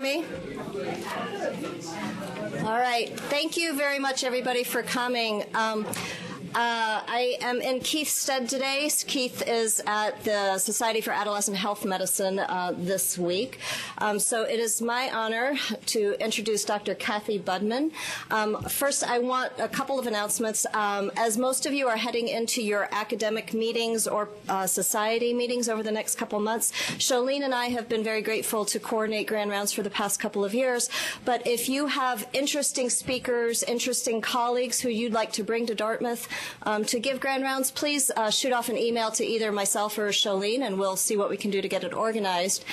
Me? All right. Thank you very much, everybody, for coming. Um, uh, I am in Keith's stead today. Keith is at the Society for Adolescent Health Medicine uh, this week. Um, so it is my honor to introduce Dr. Cathy Budman. Um, first, I want a couple of announcements. Um, as most of you are heading into your academic meetings or uh, society meetings over the next couple months, Sholene and I have been very grateful to coordinate Grand Rounds for the past couple of years. But if you have interesting speakers, interesting colleagues who you'd like to bring to Dartmouth, um, to give grand rounds, please uh, shoot off an email to either myself or Sholene, and we'll see what we can do to get it organized.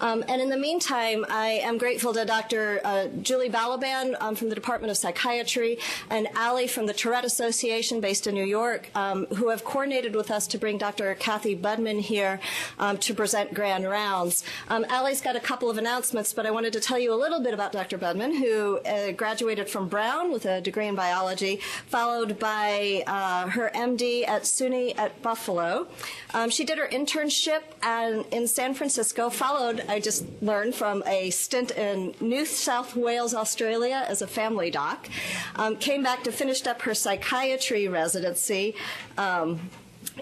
Um, and in the meantime, I am grateful to Dr. Uh, Julie Balaban um, from the Department of Psychiatry and Ali from the Tourette Association based in New York, um, who have coordinated with us to bring Dr. Cathy Budman here um, to present grand rounds. Um, Ali's got a couple of announcements, but I wanted to tell you a little bit about Dr. Budman, who uh, graduated from Brown with a degree in biology, followed by uh, her MD at SUNY at Buffalo. Um, she did her internship at, in San Francisco, followed, I just learned, from a stint in New South Wales, Australia as a family doc. Um, came back to finish up her psychiatry residency. Um,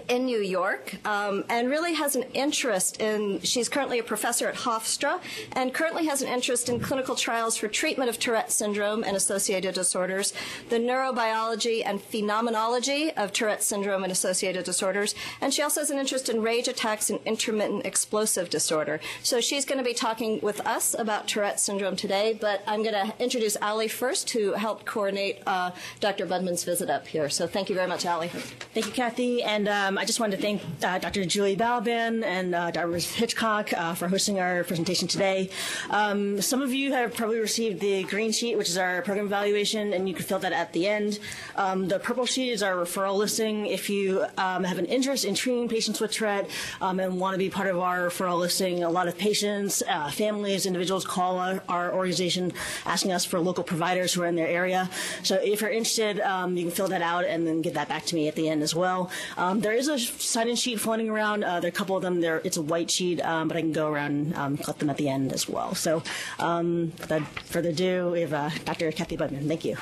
in New York um, and really has an interest in, she's currently a professor at Hofstra and currently has an interest in clinical trials for treatment of Tourette syndrome and associated disorders, the neurobiology and phenomenology of Tourette syndrome and associated disorders, and she also has an interest in rage attacks and intermittent explosive disorder. So she's going to be talking with us about Tourette syndrome today, but I'm going to introduce Ali first who helped coordinate uh, Dr. Budman's visit up here. So thank you very much, Ali. Thank you, Kathy, and uh, um, I just wanted to thank uh, Dr. Julie Balaban and uh, Dr. Hitchcock uh, for hosting our presentation today. Um, some of you have probably received the green sheet, which is our program evaluation, and you can fill that at the end. Um, the purple sheet is our referral listing. If you um, have an interest in treating patients with Tourette um, and want to be part of our referral listing, a lot of patients, uh, families, individuals call our, our, organization asking us for local providers who are in their area. So if you're interested, um, you can fill that out and then get that back to me at the end as well. there is a sign-in sheet floating around. Uh, there are a couple of them. There, it's a white sheet, um, but I can go around and um, collect them at the end as well. So, um, without further ado, we have uh, Dr. Cathy Budman. Thank you.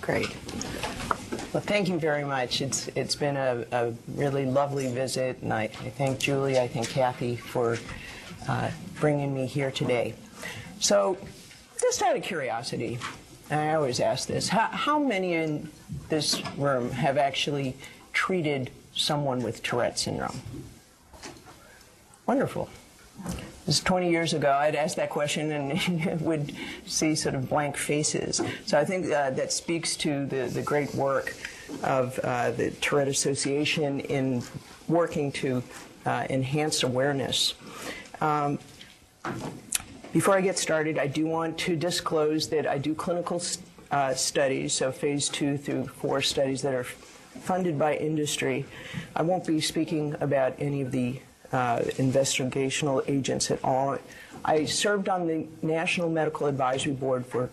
Great. Well, thank you very much. It's it's been a, a really lovely visit, and I, I, thank Julie, I thank Kathy for uh, bringing me here today. So, just out of curiosity, I always ask this, how, how many in this room have actually treated someone with Tourette syndrome? Wonderful. This 20 years ago, I'd ask that question and would see sort of blank faces. So I think uh, that speaks to the, the great work of uh, the Tourette Association in working to uh, enhance awareness. Um, before I get started, I do want to disclose that I do clinical uh, studies, so phase two through four studies that are funded by industry. I won't be speaking about any of the uh, investigational agents at all. I served on the National Medical Advisory Board for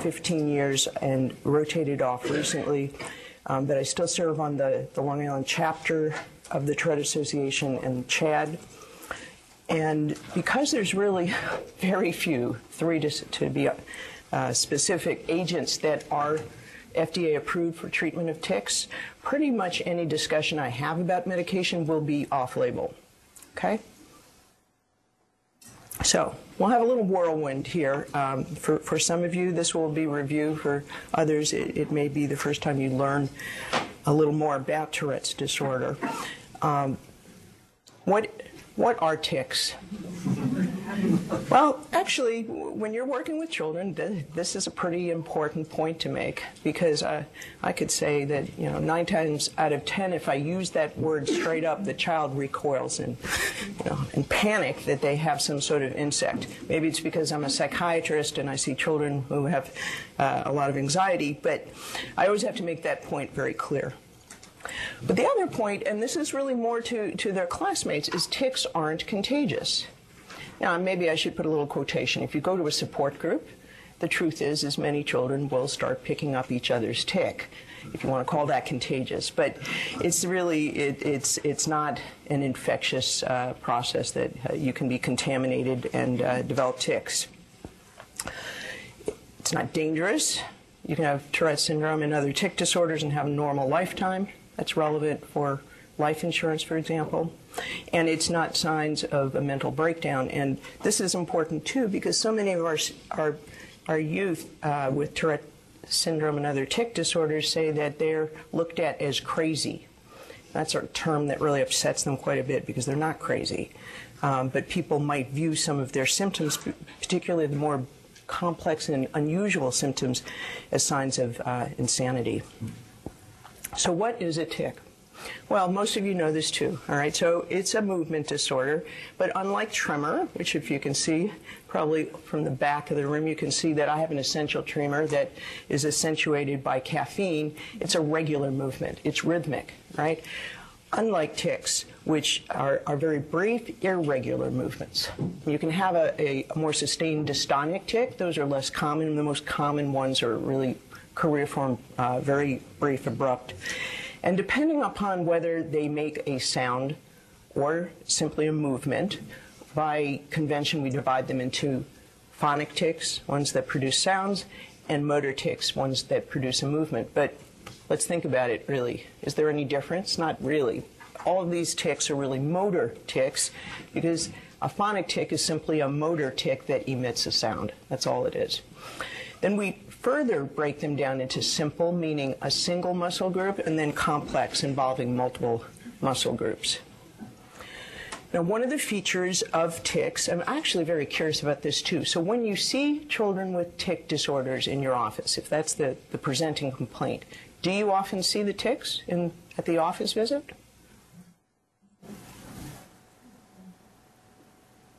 15 years and rotated off recently, um, but I still serve on the, the Long Island chapter of the Tourette Association and CHADD. And because there's really very few, three to, to be uh, specific, agents that are FDA approved for treatment of tics, pretty much any discussion I have about medication will be off label. Okay? So we'll have a little whirlwind here. Um, for, for some of you, this will be review. For others, it, it, may be the first time you learn a little more about Tourette's disorder. Um, what what are ticks? Well, actually, when you're working with children, this is a pretty important point to make because I could say that you know nine times out of ten, if I use that word straight up, the child recoils and you know and panic that they have some sort of insect. Maybe it's because I'm a psychiatrist and I see children who have uh, a lot of anxiety, but I always have to make that point very clear. But the other point, and this is really more to, to their classmates, is ticks aren't contagious. Now, maybe I should put a little quotation. If you go to a support group the truth is, is many children will start picking up each other's tick, if you want to call that contagious. But it's really, it, it's, it's not an infectious uh, process that uh, you can be contaminated and uh, develop ticks. It's not dangerous. You can have Tourette syndrome and other tick disorders and have a normal lifetime. That's relevant for life insurance, for example. And it's not signs of a mental breakdown. And this is important too because so many of our, our, our youth uh, with Tourette syndrome and other tic disorders say that they're looked at as crazy. That's a term that really upsets them quite a bit because they're not crazy. Um, but people might view some of their symptoms, particularly the more complex and unusual symptoms, as signs of uh, insanity. So, what is a tic? Well, most of you know this too, all right? So it's a movement disorder, but unlike tremor, which if you can see, probably from the back of the room, you can see that I have an essential tremor that is accentuated by caffeine. It's a regular movement. It's rhythmic, right? Unlike tics, which are, are very brief, irregular movements. You can have a, a more sustained dystonic tic. Those are less common. The most common ones are really choreiform, uh, very brief, abrupt. And depending upon whether they make a sound or simply a movement, by convention we divide them into phonic ticks, ones that produce sounds, and motor ticks, ones that produce a movement. But let's think about it really. Is there any difference? Not really. All of these ticks are really motor ticks because a phonic tick is simply a motor tick that emits a sound. That's all it is. Then we further break them down into simple, meaning a single muscle group, and then complex, involving multiple muscle groups. Now, one of the features of tics, I'm actually very curious about this too. So, when you see children with tic disorders in your office, if that's the, the presenting complaint, do you often see the tics in, at the office visit?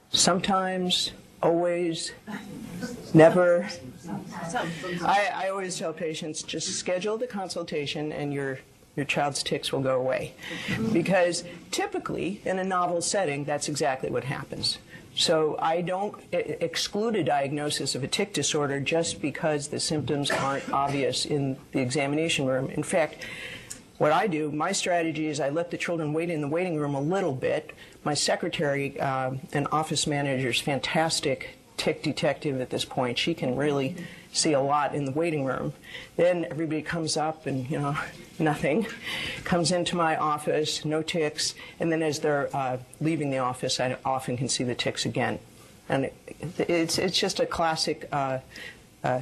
Sometimes, always, never. I, I always tell patients just schedule the consultation and your your child's tics will go away. Because typically, in a novel setting, that's exactly what happens. So I don't exclude a diagnosis of a tic disorder just because the symptoms aren't obvious in the examination room. In fact, what I do, my strategy is I let the children wait in the waiting room a little bit. My secretary uh, and office manager is fantastic tic detective at this point. She can really see a lot in the waiting room. Then everybody comes up and, you know, nothing. Comes into my office, no ticks. And then as they're uh, leaving the office, I often can see the ticks again. And it, it's, it's just a classic uh, uh,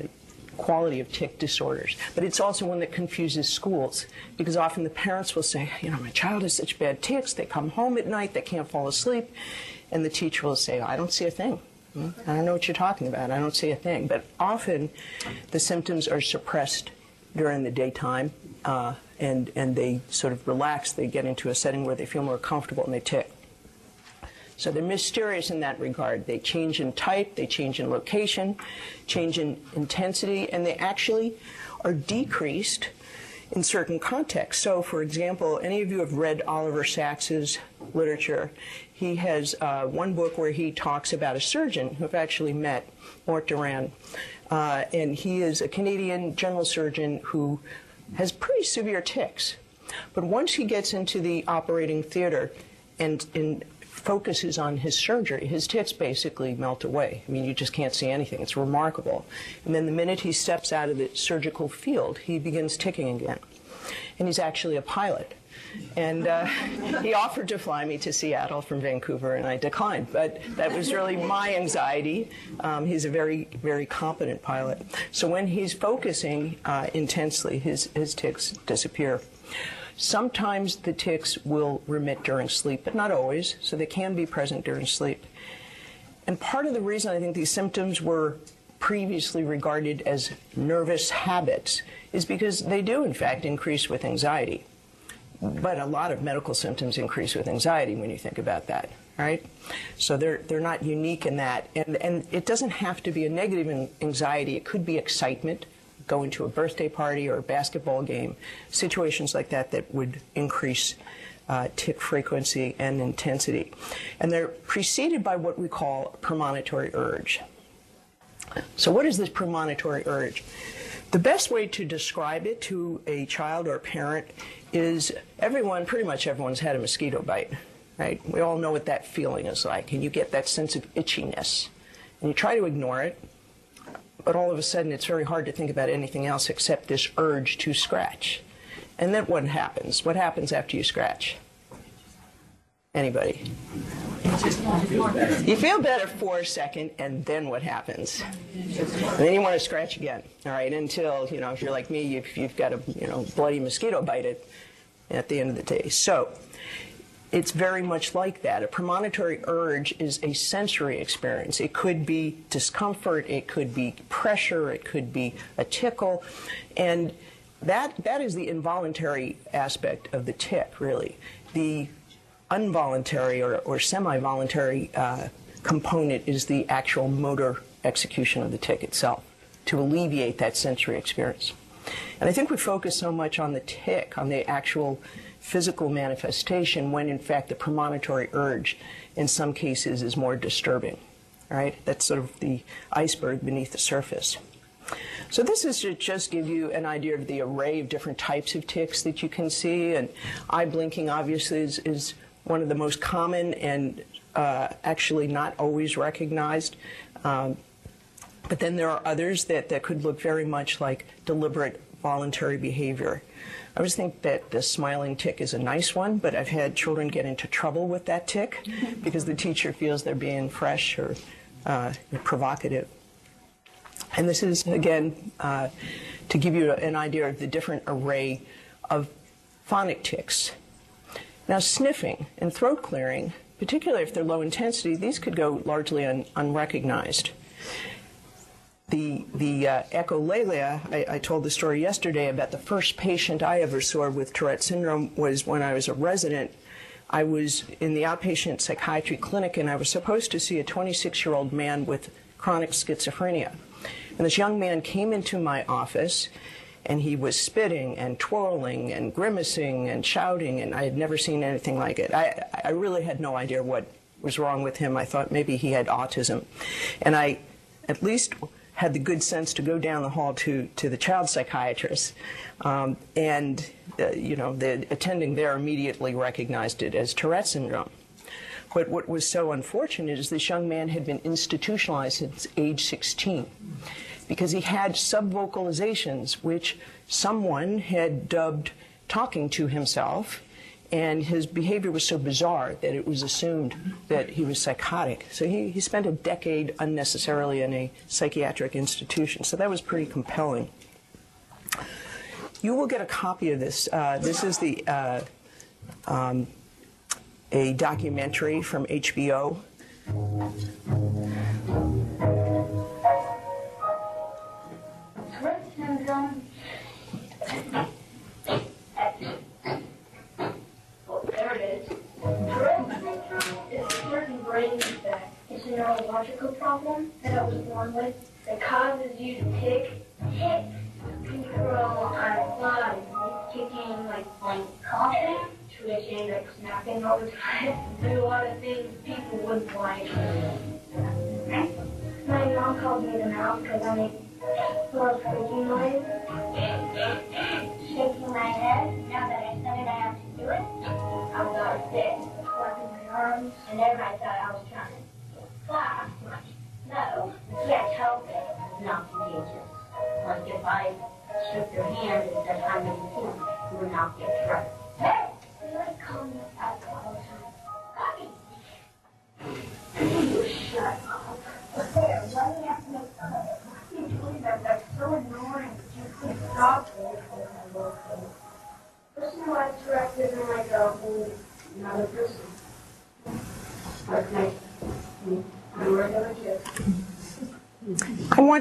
quality of tic disorders. But it's also one that confuses schools because often the parents will say, you know, my child has such bad tics, they come home at night, they can't fall asleep. And the teacher will say, I don't see a thing. I don't know what you're talking about. I don't see a thing. But often the symptoms are suppressed during the daytime uh, and, and they sort of relax. They get into a setting where they feel more comfortable and they tick. So they're mysterious in that regard. They change in type, they change in location, change in intensity, and they actually are decreased in certain contexts. So, for example, any of you have read Oliver Sacks's literature. He has uh, one book where he talks about a surgeon who I've actually met, Mort Doran. Uh, and he is a Canadian general surgeon who has pretty severe tics. But once he gets into the operating theater and, and focuses on his surgery, his tics basically melt away. I mean, you just can't see anything. It's remarkable. And then the minute he steps out of the surgical field, he begins ticking again. And he's actually a pilot. And uh, he offered to fly me to Seattle from Vancouver, and I declined. But that was really my anxiety. Um, he's a very, very competent pilot. So when he's focusing uh, intensely, his, his tics disappear. Sometimes the tics will remit during sleep, but not always, so they can be present during sleep. And part of the reason I think these symptoms were previously regarded as nervous habits is because they do, in fact, increase with anxiety. But a lot of medical symptoms increase with anxiety when you think about that, right? So they're, they're not unique in that. And, and it doesn't have to be a negative anxiety, it could be excitement going to a birthday party or a basketball game, situations like that that would increase uh, frequency and intensity. And they're preceded by what we call premonitory urge. So, what is this premonitory urge? The best way to describe it to a child or parent is everyone, pretty much everyone's had a mosquito bite, right? We all know what that feeling is like, and you get that sense of itchiness. And you try to ignore it, but all of a sudden it's very hard to think about anything else except this urge to scratch. And then what happens? What happens after you scratch? Anybody? You feel better for a second, and then what happens? And then you want to scratch again, all right, until, you know, if you're like me, you've, you've got a, you know, bloody mosquito bite at, at the end of the day. So, it's very much like that. A premonitory urge is a sensory experience. It could be discomfort, it could be pressure, it could be a tickle, and that that is the involuntary aspect of the tick, really. The involuntary or, or semi-voluntary uh, component is the actual motor execution of the tick itself to alleviate that sensory experience. And I think we focus so much on the tick, on the actual physical manifestation, when in fact the premonitory urge in some cases is more disturbing. Right? That's sort of the iceberg beneath the surface. So this is to just give you an idea of the array of different types of ticks that you can see. And eye blinking obviously is, is one of the most common and uh, actually not always recognized. Um, but then there are others that, that could look very much like deliberate voluntary behavior. I always think that the smiling tick is a nice one, but I've had children get into trouble with that tick because the teacher feels they're being fresh or uh, provocative. And this is, again, uh, to give you an idea of the different array of phonic ticks. Now, sniffing and throat clearing, particularly if they're low intensity, these could go largely un- unrecognized. The, the uh, echolalia, I, I, told the story yesterday about the first patient I ever saw with Tourette syndrome was when I was a resident. I was in the outpatient psychiatry clinic and I was supposed to see a 26 year old man with chronic schizophrenia. And this young man came into my office and he was spitting and twirling and grimacing and shouting, and I had never seen anything like it. I, I really had no idea what was wrong with him. I thought maybe he had autism. And I at least had the good sense to go down the hall to, to the child psychiatrist. Um, and, uh, you know, the attending there immediately recognized it as Tourette syndrome. But what was so unfortunate is this young man had been institutionalized since age 16 because he had subvocalizations, which someone had dubbed talking to himself, and his behavior was so bizarre that it was assumed that he was psychotic. So he, he spent a decade unnecessarily in a psychiatric institution. So that was pretty compelling. You will get a copy of this. Uh, this is the uh, um, a documentary from HBO. syndrome. Oh, there it is. Tourette syndrome is a certain brain defect. It's a neurological problem that I was born with that causes you to tick, tick, control on body, kicking, like, like coughing, twitching, like snapping all the time, do a lot of things people wouldn't like. My mom called me the mouse because I make more squeaky noise. Arms.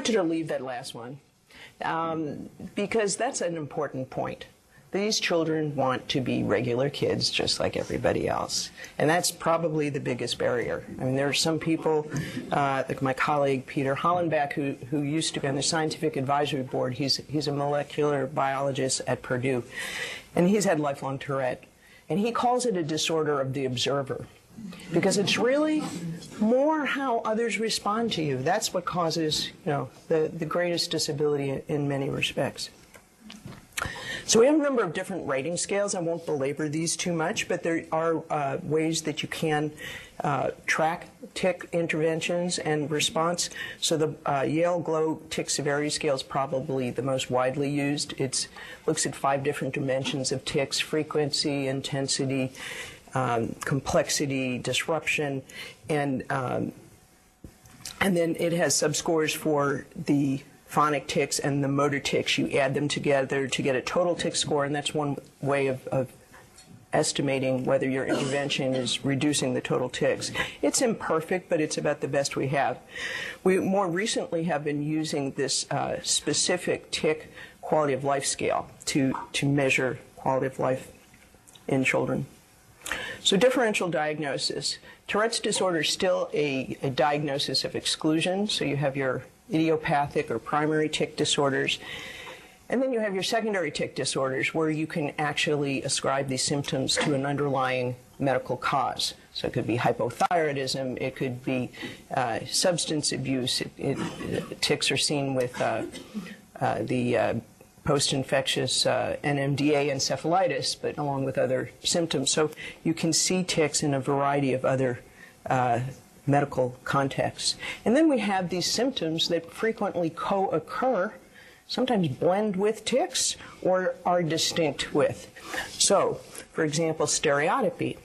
Wanted to leave that last one um, because that's an important point. These children want to be regular kids just like everybody else. And that's probably the biggest barrier. I mean, there are some people, uh, like my colleague Peter Hollenbeck, who, who used to be on the scientific advisory board. He's, he's a molecular biologist at Purdue. And he's had lifelong Tourette. And he calls it a disorder of the observer. Because it's really more how others respond to you. That's what causes, you know, the, the greatest disability in many respects. So we have a number of different rating scales. I won't belabor these too much, but there are uh, ways that you can uh, track tick interventions and response. So the uh, Yale Global Tic Severity Scale is probably the most widely used. It looks at five different dimensions of ticks: frequency, intensity, um, complexity, disruption, and um, and then it has subscores for the phonic ticks and the motor ticks. You add them together to get a total tick score, and that's one way of, of estimating whether your intervention is reducing the total ticks. It's imperfect, but it's about the best we have. We more recently have been using this uh, specific tick quality of life scale to, to measure quality of life in children. So differential diagnosis. Tourette's disorder is still a, a diagnosis of exclusion. So you have your idiopathic or primary tic disorders. And then you have your secondary tic disorders where you can actually ascribe these symptoms to an underlying medical cause. So it could be hypothyroidism, it could be uh, substance abuse. It, it, ticks are seen with uh, uh, the uh, post-infectious uh, NMDA encephalitis, but along with other symptoms. So you can see ticks in a variety of other uh, medical contexts. And then we have these symptoms that frequently co-occur, sometimes blend with ticks, or are distinct with. So, for example, stereotypy.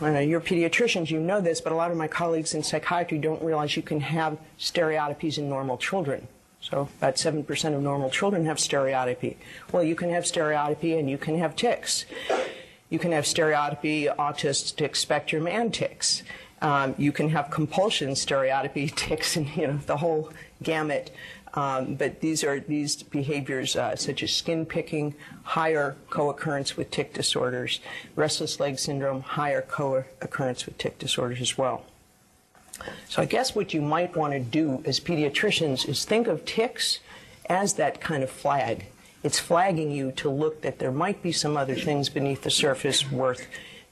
I know you're pediatricians, you know this, but a lot of my colleagues in psychiatry don't realize you can have stereotypies in normal children. So about 7% of normal children have stereotypy. Well, you can have stereotypy and you can have tics. You can have stereotypy, autistic spectrum, and tics. Um, you can have compulsion, stereotypy, tics, and you know the whole gamut. Um, but these are these behaviors uh, such as skin picking, higher co-occurrence with tic disorders, restless leg syndrome, higher co-occurrence with tic disorders as well. So I guess what you might want to do as pediatricians is think of ticks as that kind of flag. It's flagging you to look that there might be some other things beneath the surface worth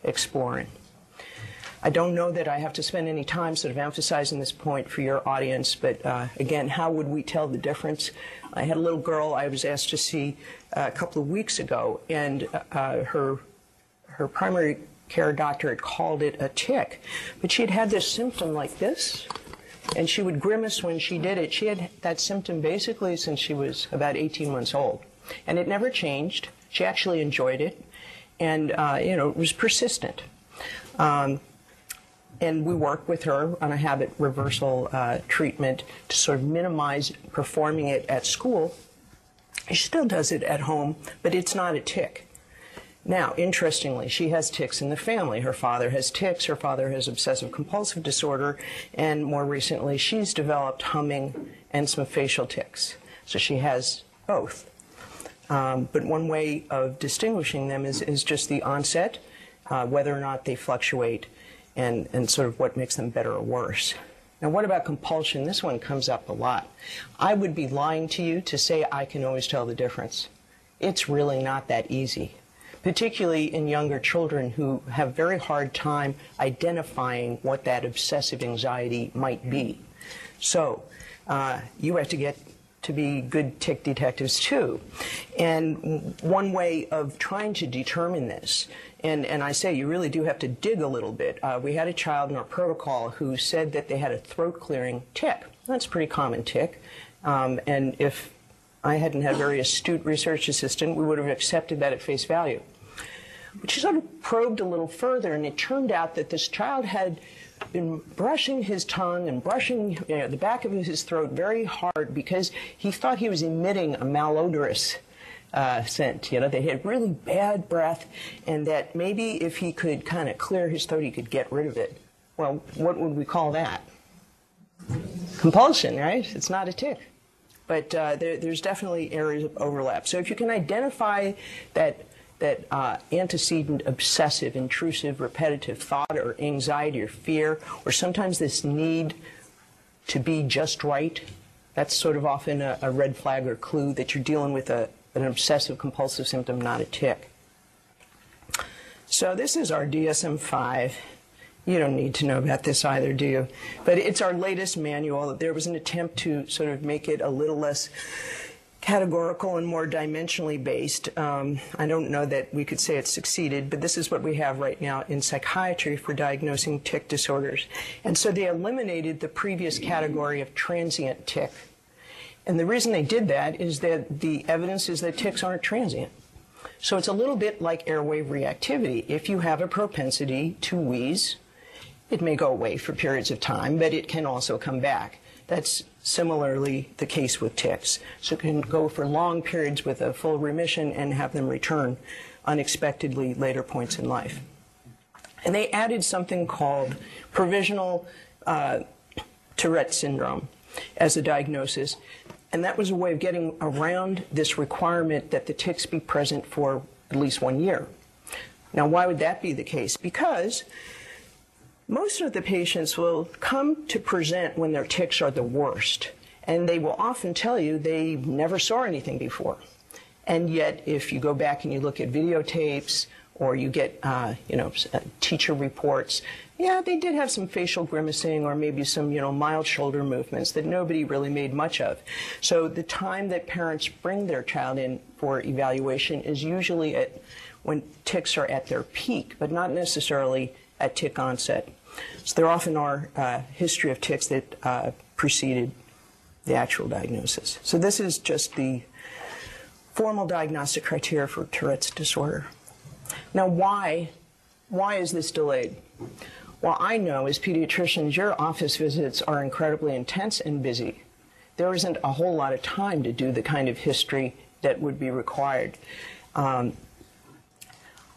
exploring. I don't know that I have to spend any time sort of emphasizing this point for your audience, but uh, again, how would we tell the difference? I had a little girl I was asked to see uh, a couple of weeks ago, and uh, her her primary care doctor had called it a tic. But she had had this symptom like this, and she would grimace when she did it. She had that symptom basically since she was about 18 months old. And it never changed. She actually enjoyed it. And, uh, you know, it was persistent. Um, and we worked with her on a habit reversal uh, treatment to sort of minimize performing it at school. She still does it at home, but it's not a tic. Now, interestingly, she has tics in the family. Her father has tics, her father has obsessive compulsive disorder, and more recently, she's developed humming and some facial tics. So she has both. Um, but one way of distinguishing them is, is just the onset, uh, whether or not they fluctuate, and, and sort of what makes them better or worse. Now, what about compulsion? This one comes up a lot. I would be lying to you to say I can always tell the difference. It's really not that easy particularly in younger children who have very hard time identifying what that obsessive anxiety might be. So uh, you have to get to be good tick detectives too. And one way of trying to determine this, and, and I say you really do have to dig a little bit. Uh, we had a child in our protocol who said that they had a throat clearing tick. That's a pretty common tick. Um, and if I hadn't had a very astute research assistant, we would have accepted that at face value. But she sort of probed a little further, and it turned out that this child had been brushing his tongue and brushing you know, the back of his throat very hard because he thought he was emitting a malodorous uh, scent. You know, they had really bad breath, and that maybe if he could kind of clear his throat, he could get rid of it. Well, what would we call that? Compulsion, right? It's not a tic. But uh, there, there's definitely areas of overlap. So if you can identify that that uh, antecedent obsessive, intrusive, repetitive thought or anxiety or fear, or sometimes this need to be just right, that's sort of often a, a red flag or clue that you're dealing with a, an obsessive compulsive symptom, not a tic. So this is our DSM-5, You don't need to know about this either, do you? But it's our latest manual. There was an attempt to sort of make it a little less categorical and more dimensionally based. Um, I don't know that we could say it succeeded, but this is what we have right now in psychiatry for diagnosing tic disorders. And so they eliminated the previous category of transient tic. And the reason they did that is that the evidence is that tics aren't transient. So it's a little bit like airway reactivity. If you have a propensity to wheeze, it may go away for periods of time, but it can also come back. That's similarly the case with ticks. So it can go for long periods with a full remission and have them return unexpectedly later points in life. And they added something called provisional uh, Tourette syndrome as a diagnosis. And that was a way of getting around this requirement that the ticks be present for at least one year. Now, why would that be the case? Because most of the patients will come to present when their tics are the worst, and they will often tell you they never saw anything before. And yet, if you go back and you look at videotapes or you get, uh, you know, uh, teacher reports, yeah, they did have some facial grimacing or maybe some, you know, mild shoulder movements that nobody really made much of. So the time that parents bring their child in for evaluation is usually at when tics are at their peak, but not necessarily at tic onset. So there often are uh, history of tics that uh, preceded the actual diagnosis. So this is just the formal diagnostic criteria for Tourette's disorder. Now, why, why is this delayed? Well, I know as pediatricians, your office visits are incredibly intense and busy. There isn't a whole lot of time to do the kind of history that would be required. Um,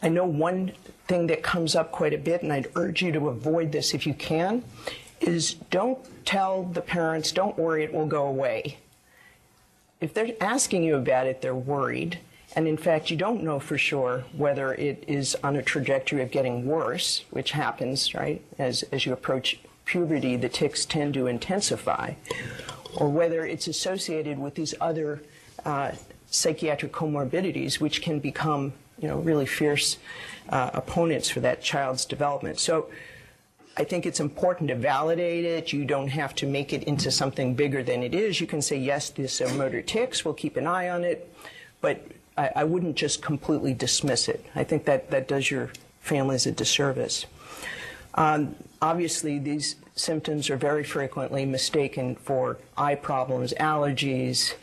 I know one thing that comes up quite a bit, and I'd urge you to avoid this if you can, is don't tell the parents, don't worry, it will go away. If they're asking you about it, they're worried. And in fact, you don't know for sure whether it is on a trajectory of getting worse, which happens, right? As, as you approach puberty, the tics tend to intensify, or whether it's associated with these other uh, psychiatric comorbidities, which can become you know, really fierce uh, opponents for that child's development. So I think it's important to validate it. You don't have to make it into something bigger than it is. You can say, yes, this are motor tics. We'll keep an eye on it. But I, I wouldn't just completely dismiss it. I think that, that does your families a disservice. Um, obviously, these symptoms are very frequently mistaken for eye problems, allergies,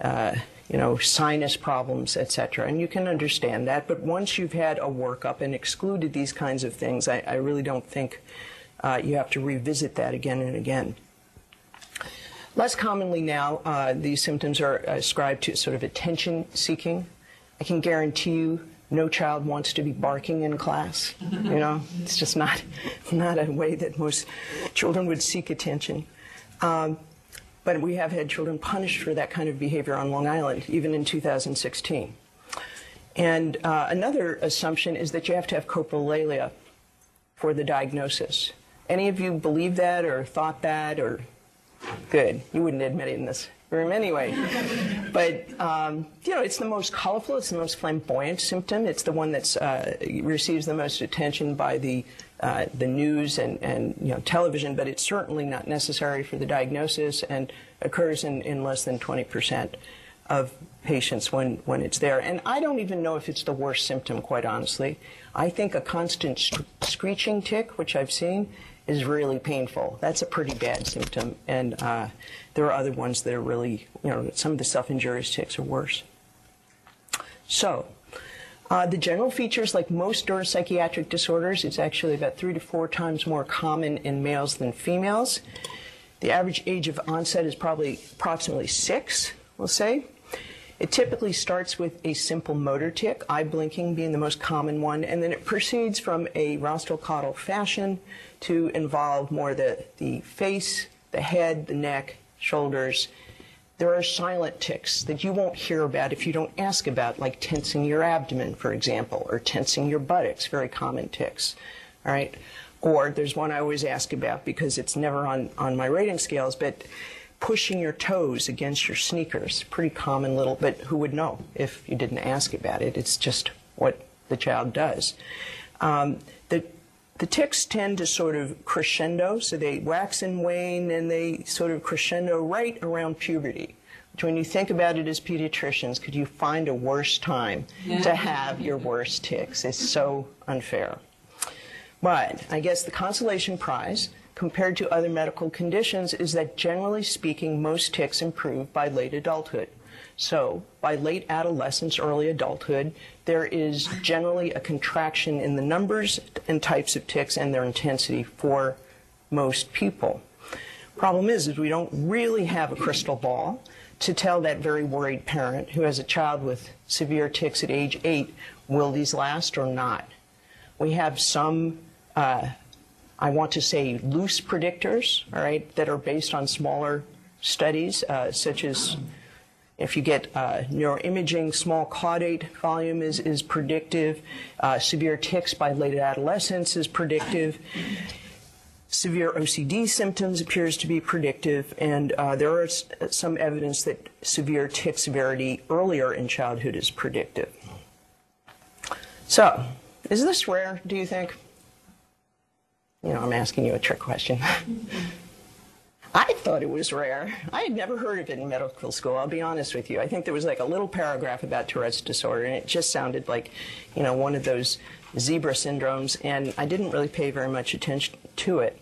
uh, you know, sinus problems, etc. And you can understand that. But once you've had a workup and excluded these kinds of things, I, I really don't think uh, you have to revisit that again and again. Less commonly now, uh, these symptoms are ascribed to sort of attention seeking. I can guarantee you no child wants to be barking in class. You know, it's just not, not a way that most children would seek attention. Um, but we have had children punished for that kind of behavior on Long Island, even in 2016. And uh, another assumption is that you have to have coprolalia for the diagnosis. Any of you believe that or thought that or good? You wouldn't admit it in this room anyway. but um, you know, it's the most colorful, it's the most flamboyant symptom. It's the one that uh, receives the most attention by the uh, the news and, and you know, television, but it's certainly not necessary for the diagnosis and occurs in, in less than 20% of patients when, when it's there. And I don't even know if it's the worst symptom, quite honestly. I think a constant screeching tick, which I've seen, is really painful. That's a pretty bad symptom. And uh, there are other ones that are really, you know, some of the self injurious ticks are worse. So, uh, the general features, like most neuropsychiatric disorders, it's actually about three to four times more common in males than females. The average age of onset is probably approximately six, we'll say. It typically starts with a simple motor tic, eye blinking being the most common one, and then it proceeds from a rostral fashion to involve more the, the face, the head, the neck, shoulders, there are silent tics that you won't hear about if you don't ask about, like tensing your abdomen, for example, or tensing your buttocks, very common tics. All right? Or there's one I always ask about because it's never on, on my rating scales, but pushing your toes against your sneakers. Pretty common little, but who would know if you didn't ask about it? It's just what the child does. Um, the the ticks tend to sort of crescendo, so they wax and wane, and they sort of crescendo right around puberty. Which, when you think about it as pediatricians, could you find a worse time to have your worst ticks? It's so unfair. But I guess the consolation prize, compared to other medical conditions, is that generally speaking, most ticks improve by late adulthood. So, by late adolescence, early adulthood, there is generally a contraction in the numbers and types of ticks and their intensity for most people. Problem is, is we don't really have a crystal ball to tell that very worried parent who has a child with severe ticks at age eight, will these last or not? We have some, uh, I want to say, loose predictors, all right, that are based on smaller studies, uh, such as if you get uh, neuroimaging, small caudate volume is, is predictive. Uh, severe tics by late adolescence is predictive. Severe OCD symptoms appears to be predictive, and uh, there is some evidence that severe tic severity earlier in childhood is predictive. So, is this rare, do you think? You know, I'm asking you a trick question. I thought it was rare. I had never heard of it in medical school, I'll be honest with you. I think there was like a little paragraph about Tourette's disorder, and it just sounded like, you know, one of those zebra syndromes, and I didn't really pay very much attention to it.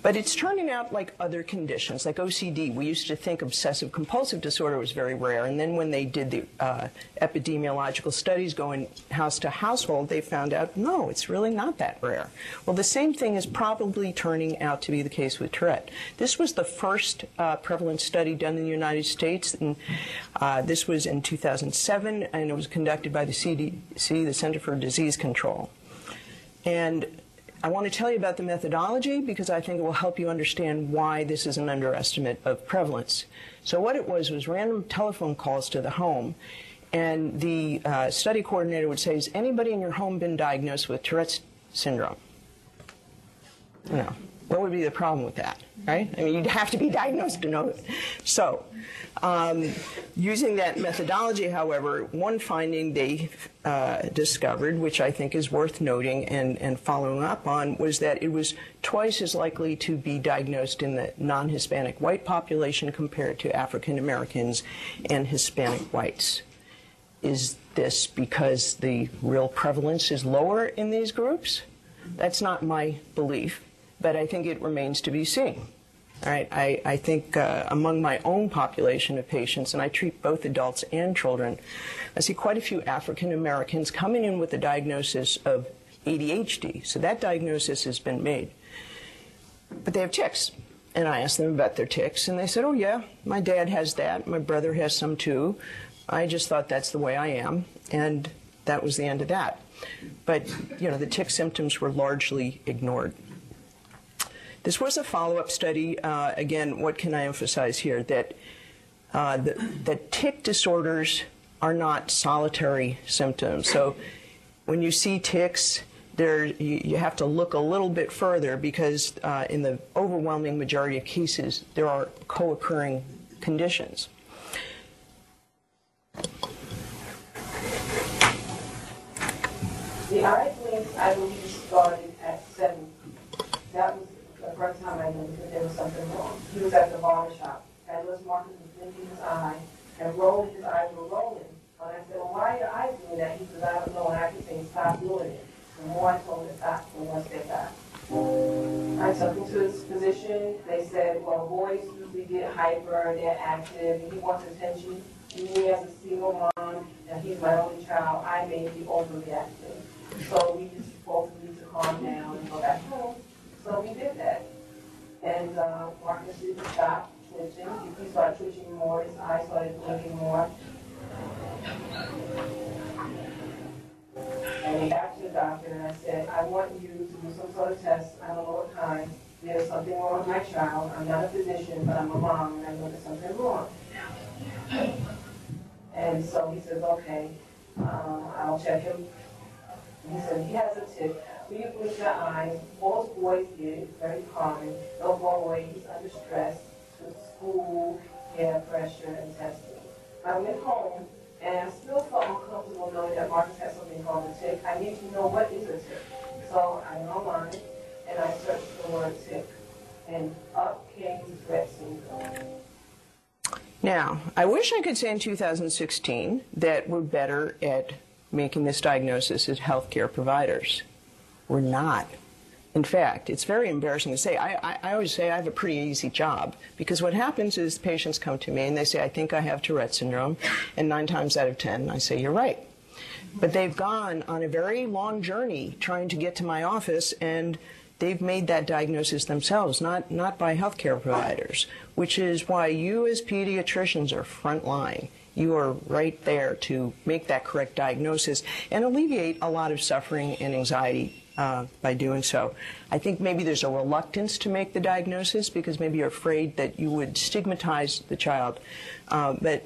But it's turning out like other conditions, like OCD. We used to think obsessive compulsive disorder was very rare, and then when they did the uh, epidemiological studies going house to household, they found out no, it's really not that rare. Well, the same thing is probably turning out to be the case with Tourette. This was the first uh, prevalence study done in the United States, and uh, this was in 2007, and it was conducted by the CDC, the Center for Disease Control. And I want to tell you about the methodology because I think it will help you understand why this is an underestimate of prevalence. So what it was was random telephone calls to the home, and the uh, study coordinator would say, "Has anybody in your home been diagnosed with Tourette's syndrome?" No. What would be the problem with that, right? I mean, you'd have to be diagnosed to know it. So, um, using that methodology, however, one finding they uh, discovered, which I think is worth noting and, and following up on, was that it was twice as likely to be diagnosed in the non Hispanic white population compared to African Americans and Hispanic whites. Is this because the real prevalence is lower in these groups? That's not my belief, but I think it remains to be seen. All right, I, I think uh, among my own population of patients, and I treat both adults and children, I see quite a few African Americans coming in with the diagnosis of ADHD. So that diagnosis has been made. But they have tics. And I asked them about their tics, and they said, Oh, yeah, my dad has that. My brother has some too. I just thought that's the way I am. And that was the end of that. But, you know, the tic symptoms were largely ignored. This was a follow-up study. Uh, again, what can I emphasize here? That uh, the, that tic disorders are not solitary symptoms. So when you see tics, there you, you have to look a little bit further because uh, in the overwhelming majority of cases, there are co-occurring conditions. The eye blink, I believe, started at seven. That was first time I knew that there was something wrong. He was at the barber shop. Douglas Marcus was blinking his eye and rolling, his eyes were rolling. And I said, well, why are your eyes doing that? He said, I don't know. And I kept saying, stop doing it. The more I told him to stop, the more step back. I took him to his physician. They said, well, boys usually get hyper, they're active, and he wants attention. Me as a single mom, and he's my only child, I may be overly active. So we just both need to calm down and go back home. So we did that. And uh, Marcus didn't stop twitching. He started twitching more. His eyes started blinking more. And we got to the doctor and I said, I want you to do some sort of test. I don't know what kind. There's something wrong with my child. I'm not a physician, but I'm a mom and I know there's something wrong. And so he says, okay, um, I'll check him. He said, he has a tic you blink your eyes. Most boys get it. It's very common. They'll go away. Under stress school, peer pressure, and testing. I went home, and I still felt uncomfortable knowing that Marcus has something called a tic. I need to know what is a tic. So I went online, and I search for a tick, and up came Rett syndrome. Now, I wish I could say in 2016 that we're better at making this diagnosis as healthcare providers. We're not. In fact, it's very embarrassing to say. I, I, I, always say I have a pretty easy job because what happens is patients come to me and they say, I think I have Tourette syndrome. And nine times out of ten, I say, You're right. But they've gone on a very long journey trying to get to my office and they've made that diagnosis themselves, not, not by healthcare providers, which is why you as pediatricians are frontline. You are right there to make that correct diagnosis and alleviate a lot of suffering and anxiety uh, by doing so. I think maybe there's a reluctance to make the diagnosis because maybe you're afraid that you would stigmatize the child. Uh, but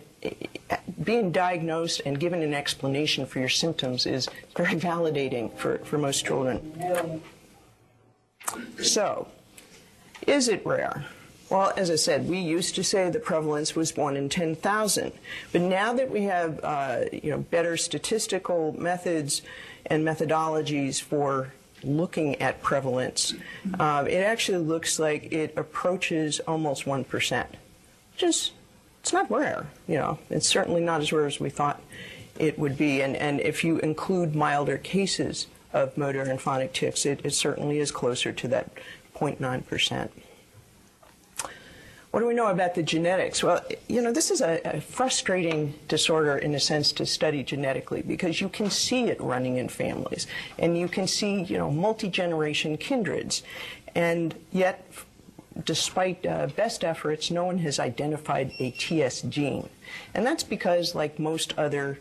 being diagnosed and given an explanation for your symptoms is very validating for, for most children. So, is it rare? Well, as I said, we used to say the prevalence was one in 10,000, but now that we have uh, you know better statistical methods and methodologies for looking at prevalence, uh, it actually looks like it approaches almost one percent, which is it's not rare. You know, it's certainly not as rare as we thought it would be, and and if you include milder cases of motor and phonic tics, it, it certainly is closer to that 0.9 percent. What do we know about the genetics? Well, you know, this is a, a, frustrating disorder in a sense to study genetically because you can see it running in families and you can see, you know, multi-generation kindreds. And yet, despite uh, best efforts, no one has identified a TS gene. And that's because, like most other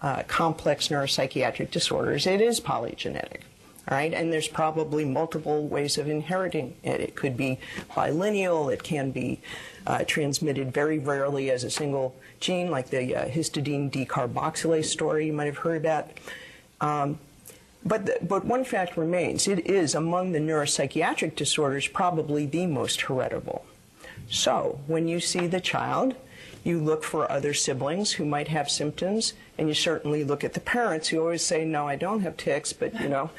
uh, complex neuropsychiatric disorders, it is polygenetic. All right, and there's probably multiple ways of inheriting it. It could be bilineal. It can be uh, transmitted very rarely as a single gene, like the uh, histidine decarboxylase story you might have heard about. Um, but, the, but one fact remains: it is among the neuropsychiatric disorders probably the most heritable. So when you see the child, you look for other siblings who might have symptoms, and you certainly look at the parents who always say, "No, I don't have tics," but you know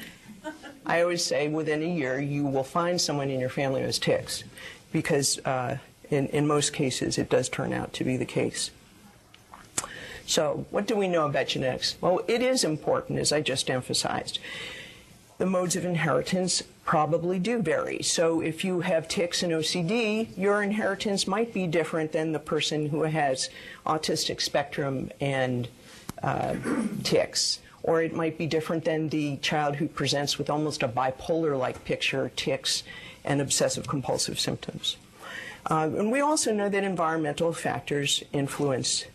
I always say within a year you will find someone in your family who has tics because uh, in, in most cases it does turn out to be the case. So, what do we know about genetics? Well, it is important, as I just emphasized. The modes of inheritance probably do vary. So, if you have tics and OCD, your inheritance might be different than the person who has autistic spectrum and uh, tics or it might be different than the child who presents with almost a bipolar like picture, tics, and obsessive compulsive symptoms. Uh, and we also know that environmental factors influence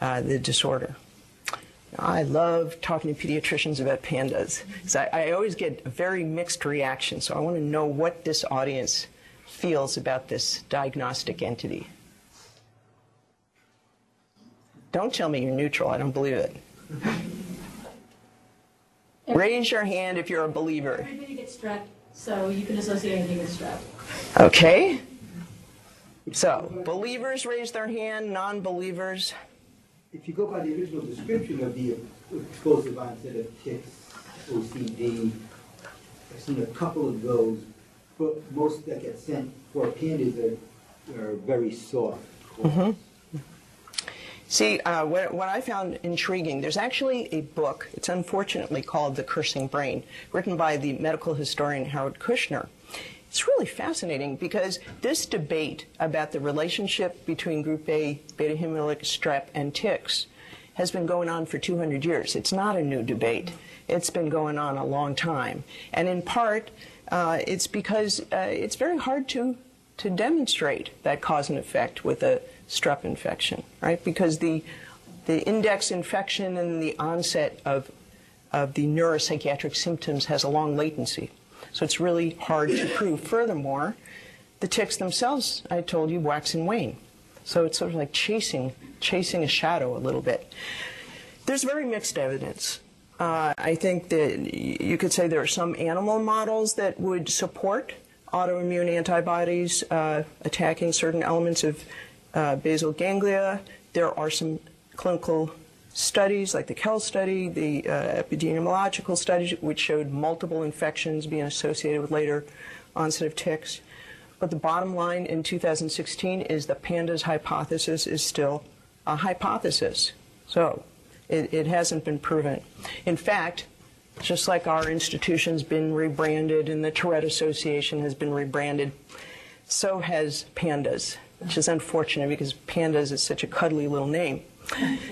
uh, the disorder. I love talking to pediatricians about pandas. I, I always get a very mixed reaction, so I want to know what this audience feels about this diagnostic entity. Don't tell me you're neutral, I don't believe it. Raise your hand if you're a believer. Everybody gets strep, so you can associate anything with strep. Okay. So, believers raise their hand, non believers. If you go by the original description of the explosive onset of tics, OCD, I've seen a couple of those, but most that get sent for pandas are, are very soft. Mm-hmm. See, uh, what, what, I found intriguing, there's actually a book, it's unfortunately called The Cursing Brain, written by the medical historian Howard Kushner. It's really fascinating because this debate about the relationship between group A, beta hemolytic strep, and tics has been going on for 200 years. It's not a new debate. It's been going on a long time. And in part, uh, it's because uh, it's very hard to, to demonstrate that cause and effect with a strep infection, right? Because the, the index infection and the onset of, of the neuropsychiatric symptoms has a long latency. So it's really hard to prove. Furthermore, the tics themselves, I told you, wax and wane. So it's sort of like chasing, chasing a shadow a little bit. There's very mixed evidence. Uh, I think that you could say there are some animal models that would support autoimmune antibodies uh, attacking certain elements of uh, basal ganglia. There are some clinical studies like the KELL study, the uh, epidemiological studies, which showed multiple infections being associated with later onset of tics. But the bottom line in 2016 is the pandas hypothesis is still a hypothesis. So it, it hasn't been proven. In fact, just like our institution's been rebranded and the Tourette Association has been rebranded, so has pandas, which is unfortunate because pandas is such a cuddly little name.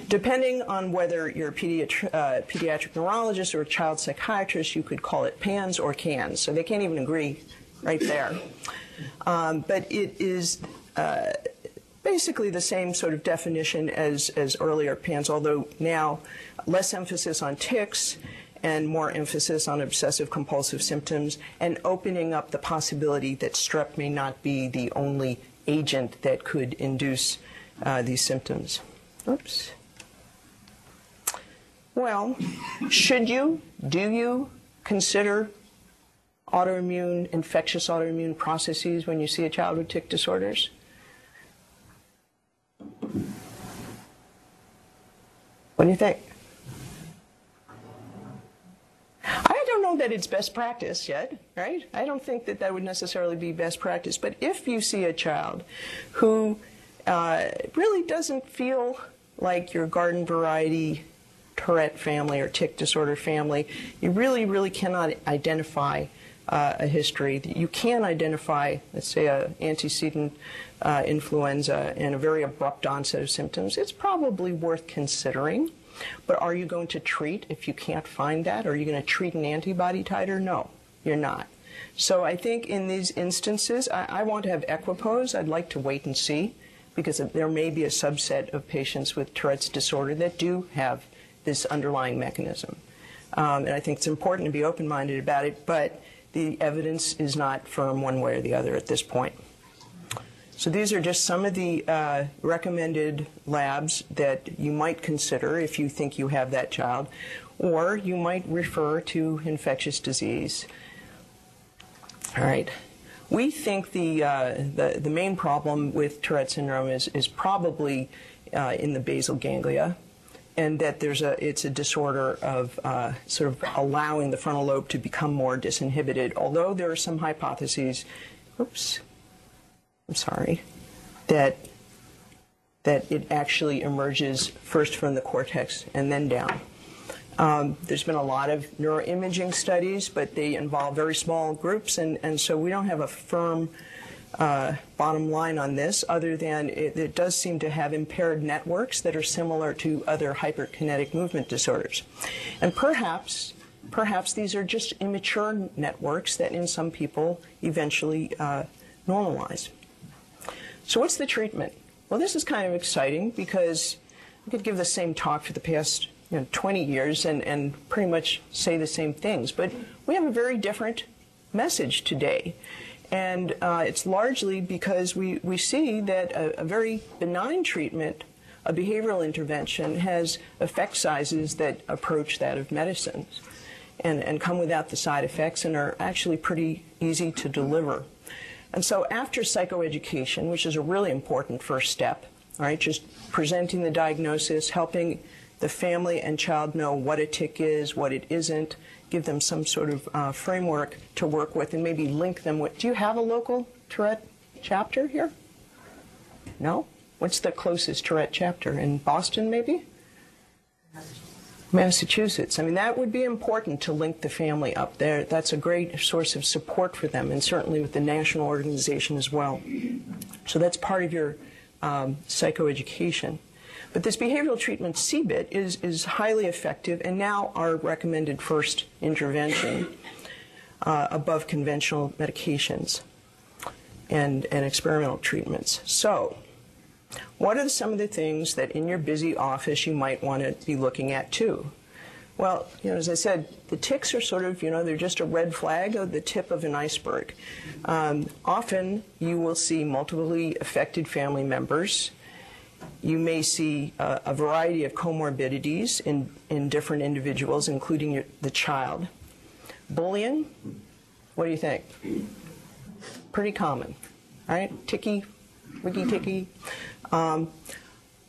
Depending on whether you're a pediatri- uh, pediatric neurologist or a child psychiatrist, you could call it PANS or CANS. So they can't even agree right there. Um, but it is uh, basically the same sort of definition as, as earlier PANS, although now less emphasis on tics and more emphasis on obsessive compulsive symptoms and opening up the possibility that strep may not be the only agent that could induce uh, these symptoms. Oops. Well, should you, do you consider autoimmune, infectious autoimmune processes when you see a child with tic disorders? What do you think? I don't know that it's best practice yet, right? I don't think that that would necessarily be best practice. But if you see a child who uh, really doesn't feel like your garden variety Tourette family or tic disorder family, you really, really cannot identify uh, a history. You can identify, let's say, an antecedent uh, influenza and a very abrupt onset of symptoms. It's probably worth considering. But are you going to treat if you can't find that? Are you going to treat an antibody titer? No, you're not. So I think in these instances, I, I want to have equipoise. I'd like to wait and see because there may be a subset of patients with Tourette's disorder that do have this underlying mechanism. Um, and I think it's important to be open minded about it, but the evidence is not firm one way or the other at this point. So these are just some of the uh, recommended labs that you might consider if you think you have that child, or you might refer to infectious disease. All right. We think the, uh, the, the, main problem with Tourette syndrome is, is probably uh, in the basal ganglia, and that there's a, it's a disorder of uh, sort of allowing the frontal lobe to become more disinhibited, although there are some hypotheses, oops, I'm sorry, that, that it actually emerges first from the cortex and then down. Um, there's been a lot of neuroimaging studies, but they involve very small groups, and, and so we don't have a firm uh, bottom line on this, other than it, it, does seem to have impaired networks that are similar to other hyperkinetic movement disorders. And perhaps, perhaps these are just immature networks that in some people eventually uh, normalize. So what's the treatment? Well, this is kind of exciting because I could give the same talk for the past you know, 20 years and, and pretty much say the same things. But we have a very different message today. And uh, it's largely because we, we see that a, a, very benign treatment, a behavioral intervention, has effect sizes that approach that of medicines and, and come without the side effects and are actually pretty easy to deliver. And so after psychoeducation, which is a really important first step, all right, just presenting the diagnosis, helping the family and child know what a tic is, what it isn't, give them some sort of uh, framework to work with, and maybe link them with. Do you have a local Tourette chapter here? No? What's the closest Tourette chapter? In Boston, maybe? Massachusetts. I mean, that would be important to link the family up there. That's a great source of support for them, and certainly with the national organization as well. So that's part of your um, psychoeducation. But this behavioral treatment, CBIT, is, is highly effective and now our recommended first intervention uh, above conventional medications and, and experimental treatments. So, what are some of the things that in your busy office you might want to be looking at too? Well, you know, as I said, the tics are sort of, you know, they're just a red flag of the tip of an iceberg. Um, often you will see multiply affected family members you may see uh, a variety of comorbidities in, in different individuals, including your, the child. Bullying, what do you think? Pretty common, right? Ticky, wicky ticky. Um,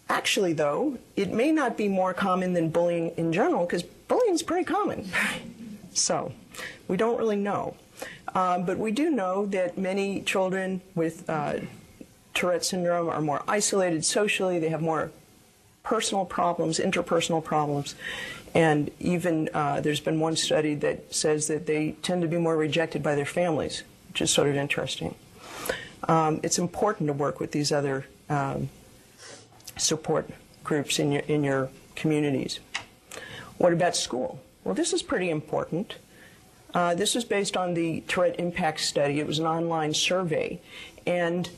Actually, though, it may not be more common than bullying in general because bullying is pretty common. so we don't really know. Um, but we do know that many children with uh, Tourette syndrome are more isolated socially, they have more personal problems, interpersonal problems, and even uh, there's been one study that says that they tend to be more rejected by their families, which is sort of interesting. Um, it's important to work with these other um, support groups in your, in your communities. What about school? Well, this is pretty important. Uh, this is based on the Tourette Impact Study. It was an online survey. And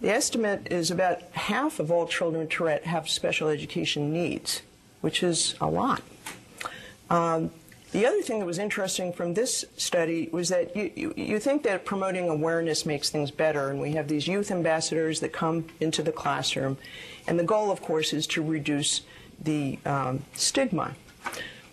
the estimate is about half of all children with Tourette have special education needs, which is a lot. Um, the other thing that was interesting from this study was that you, you, you, think that promoting awareness makes things better, and we have these youth ambassadors that come into the classroom, and the goal, of course, is to reduce the um, stigma.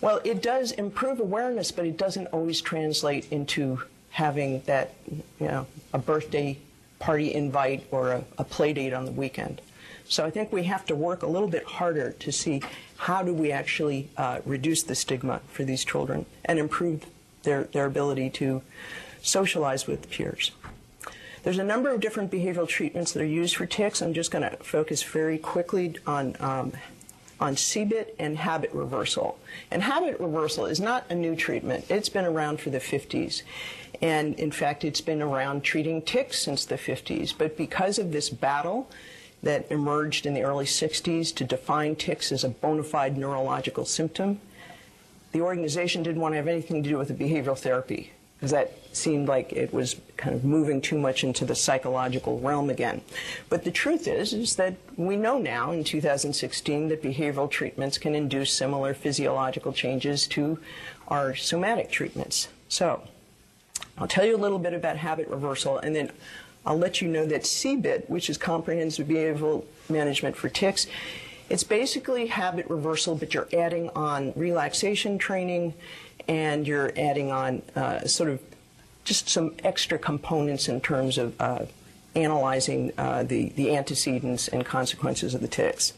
Well, it does improve awareness, but it doesn't always translate into having that, you know, a birthday party invite or a, a play date on the weekend. So I think we have to work a little bit harder to see how do we actually uh, reduce the stigma for these children and improve their, their ability to socialize with peers. There's a number of different behavioral treatments that are used for tics. I'm just going to focus very quickly on um, on CBIT and habit reversal. And habit reversal is not a new treatment. It's been around for the 50s. And in fact, it's been around treating tics since the 50s. But because of this battle that emerged in the early 60s to define tics as a bona fide neurological symptom, the organization didn't want to have anything to do with the behavioral therapy because that seemed like it was kind of moving too much into the psychological realm again. But the truth is, is that we know now in 2016 that behavioral treatments can induce similar physiological changes to our somatic treatments. So I'll tell you a little bit about habit reversal, and then I'll let you know that CBIT, which is Comprehensive Behavioral Management for Tics, it's basically habit reversal, but you're adding on relaxation training and you're adding on uh, sort of just some extra components in terms of uh, analyzing uh, the, the antecedents and consequences of the tics.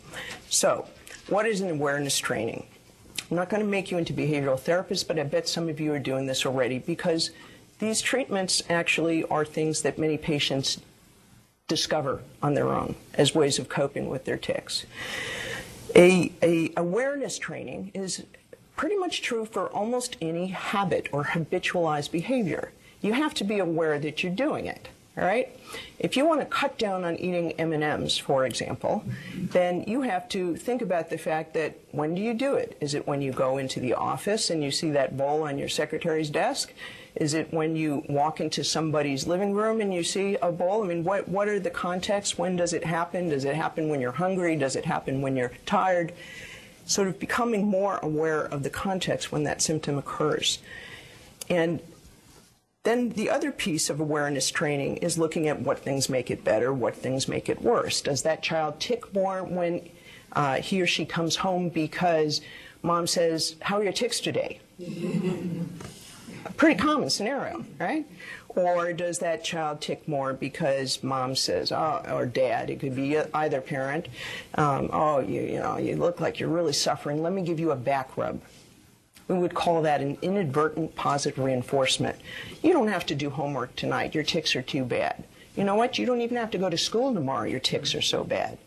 So, what is an awareness training? I'm not going to make you into behavioral therapists, but I bet some of you are doing this already because these treatments actually are things that many patients discover on their own as ways of coping with their tics. A, a awareness training is pretty much true for almost any habit or habitualized behavior. You have to be aware that you're doing it. All right? If you want to cut down on eating M&Ms, for example, then you have to think about the fact that when do you do it? Is it when you go into the office and you see that bowl on your secretary's desk? Is it when you walk into somebody's living room and you see a bowl? I mean, what, what are the contexts? When does it happen? Does it happen when you're hungry? Does it happen when you're tired? sort of becoming more aware of the context when that symptom occurs. And then the other piece of awareness training is looking at what things make it better, what things make it worse. Does that child tic more when uh, he or she comes home because mom says, How are your tics today? A pretty common scenario, right? Or does that child tic more because mom says, oh, or dad, it could be either parent, um, oh, you, you know, you look like you're really suffering. Let me give you a back rub. We would call that an inadvertent positive reinforcement. You don't have to do homework tonight. Your tics are too bad. You know what? You don't even have to go to school tomorrow. Your tics are so bad.